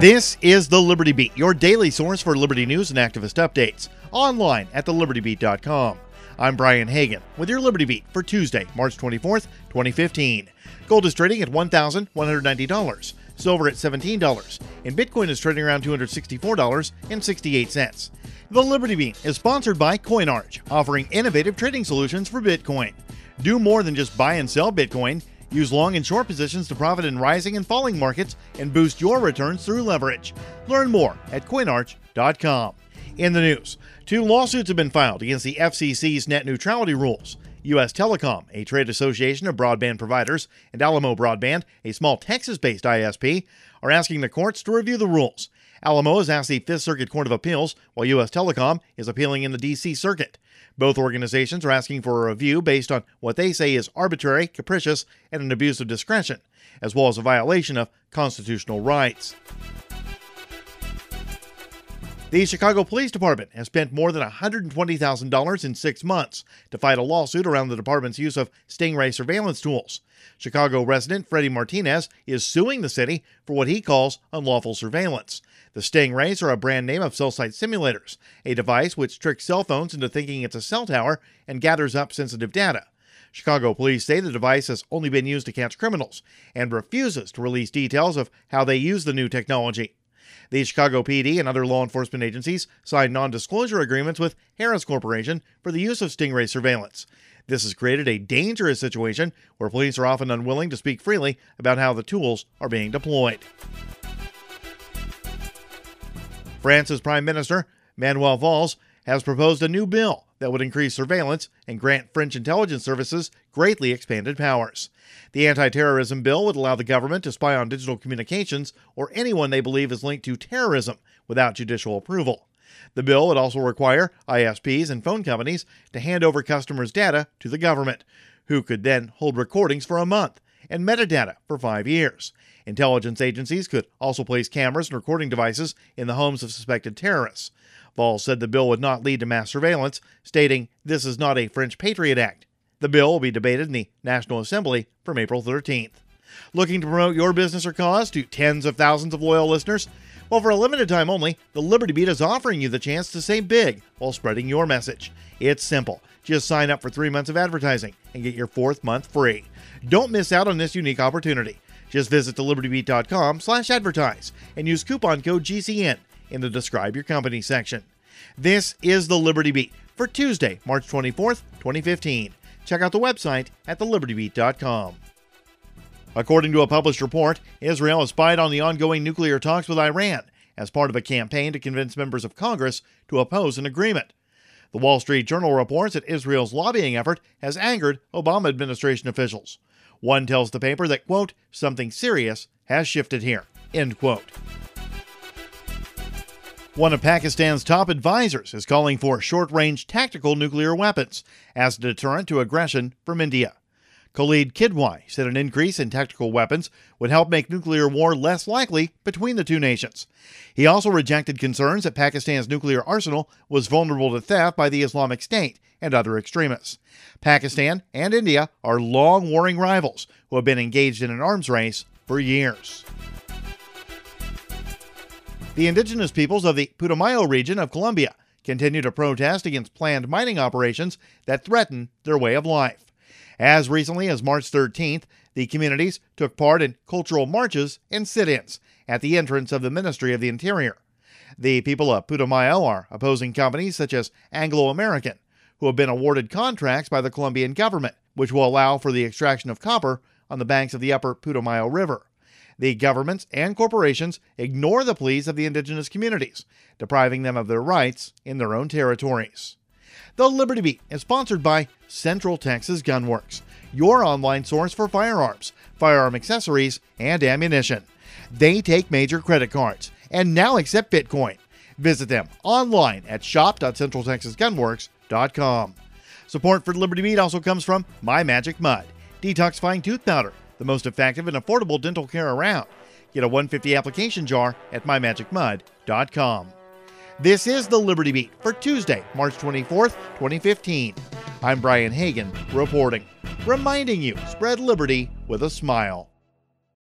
This is the Liberty Beat, your daily source for Liberty news and activist updates, online at thelibertybeat.com. I'm Brian Hagan with your Liberty Beat for Tuesday, March 24th, 2015. Gold is trading at $1,190, silver at $17, and Bitcoin is trading around $264.68. The Liberty Beat is sponsored by CoinArch, offering innovative trading solutions for Bitcoin. Do more than just buy and sell Bitcoin. Use long and short positions to profit in rising and falling markets and boost your returns through leverage. Learn more at coinarch.com. In the news, two lawsuits have been filed against the FCC's net neutrality rules. U.S. Telecom, a trade association of broadband providers, and Alamo Broadband, a small Texas based ISP, are asking the courts to review the rules. Alamo has asked the Fifth Circuit Court of Appeals, while U.S. Telecom is appealing in the D.C. Circuit. Both organizations are asking for a review based on what they say is arbitrary, capricious, and an abuse of discretion, as well as a violation of constitutional rights. The Chicago Police Department has spent more than $120,000 in six months to fight a lawsuit around the department's use of Stingray surveillance tools. Chicago resident Freddie Martinez is suing the city for what he calls unlawful surveillance. The Stingrays are a brand name of cell site simulators, a device which tricks cell phones into thinking it's a cell tower and gathers up sensitive data. Chicago police say the device has only been used to catch criminals and refuses to release details of how they use the new technology. The Chicago PD and other law enforcement agencies signed non disclosure agreements with Harris Corporation for the use of Stingray surveillance. This has created a dangerous situation where police are often unwilling to speak freely about how the tools are being deployed. France's Prime Minister, Manuel Valls, has proposed a new bill that would increase surveillance and grant French intelligence services greatly expanded powers. The anti terrorism bill would allow the government to spy on digital communications or anyone they believe is linked to terrorism without judicial approval. The bill would also require ISPs and phone companies to hand over customers' data to the government, who could then hold recordings for a month and metadata for five years. Intelligence agencies could also place cameras and recording devices in the homes of suspected terrorists. Valls said the bill would not lead to mass surveillance, stating, This is not a French Patriot Act. The bill will be debated in the National Assembly from April 13th. Looking to promote your business or cause to tens of thousands of loyal listeners? Well, for a limited time only, the Liberty Beat is offering you the chance to say big while spreading your message. It's simple. Just sign up for three months of advertising and get your fourth month free. Don't miss out on this unique opportunity. Just visit thelibertybeat.com slash advertise and use coupon code GCN in the Describe Your Company section. This is the Liberty Beat for Tuesday, March 24th, 2015. Check out the website at thelibertybeat.com. According to a published report, Israel has spied on the ongoing nuclear talks with Iran as part of a campaign to convince members of Congress to oppose an agreement. The Wall Street Journal reports that Israel's lobbying effort has angered Obama administration officials. One tells the paper that, quote, something serious has shifted here, end quote. One of Pakistan's top advisors is calling for short range tactical nuclear weapons as a deterrent to aggression from India. Khalid Kidwai said an increase in tactical weapons would help make nuclear war less likely between the two nations. He also rejected concerns that Pakistan's nuclear arsenal was vulnerable to theft by the Islamic State and other extremists. Pakistan and India are long warring rivals who have been engaged in an arms race for years. The indigenous peoples of the Putumayo region of Colombia continue to protest against planned mining operations that threaten their way of life. As recently as March 13th, the communities took part in cultural marches and sit ins at the entrance of the Ministry of the Interior. The people of Putumayo are opposing companies such as Anglo American, who have been awarded contracts by the Colombian government, which will allow for the extraction of copper on the banks of the upper Putumayo River. The governments and corporations ignore the pleas of the indigenous communities, depriving them of their rights in their own territories. The Liberty Beat is sponsored by Central Texas Gunworks, your online source for firearms, firearm accessories, and ammunition. They take major credit cards and now accept Bitcoin. Visit them online at shop.centraltexasgunworks.com. Support for Liberty Beat also comes from My Magic Mud, detoxifying tooth powder, the most effective and affordable dental care around. Get a 150 application jar at mymagicmud.com. This is the Liberty Beat for Tuesday, March 24th, 2015. I'm Brian Hagan reporting, reminding you spread liberty with a smile.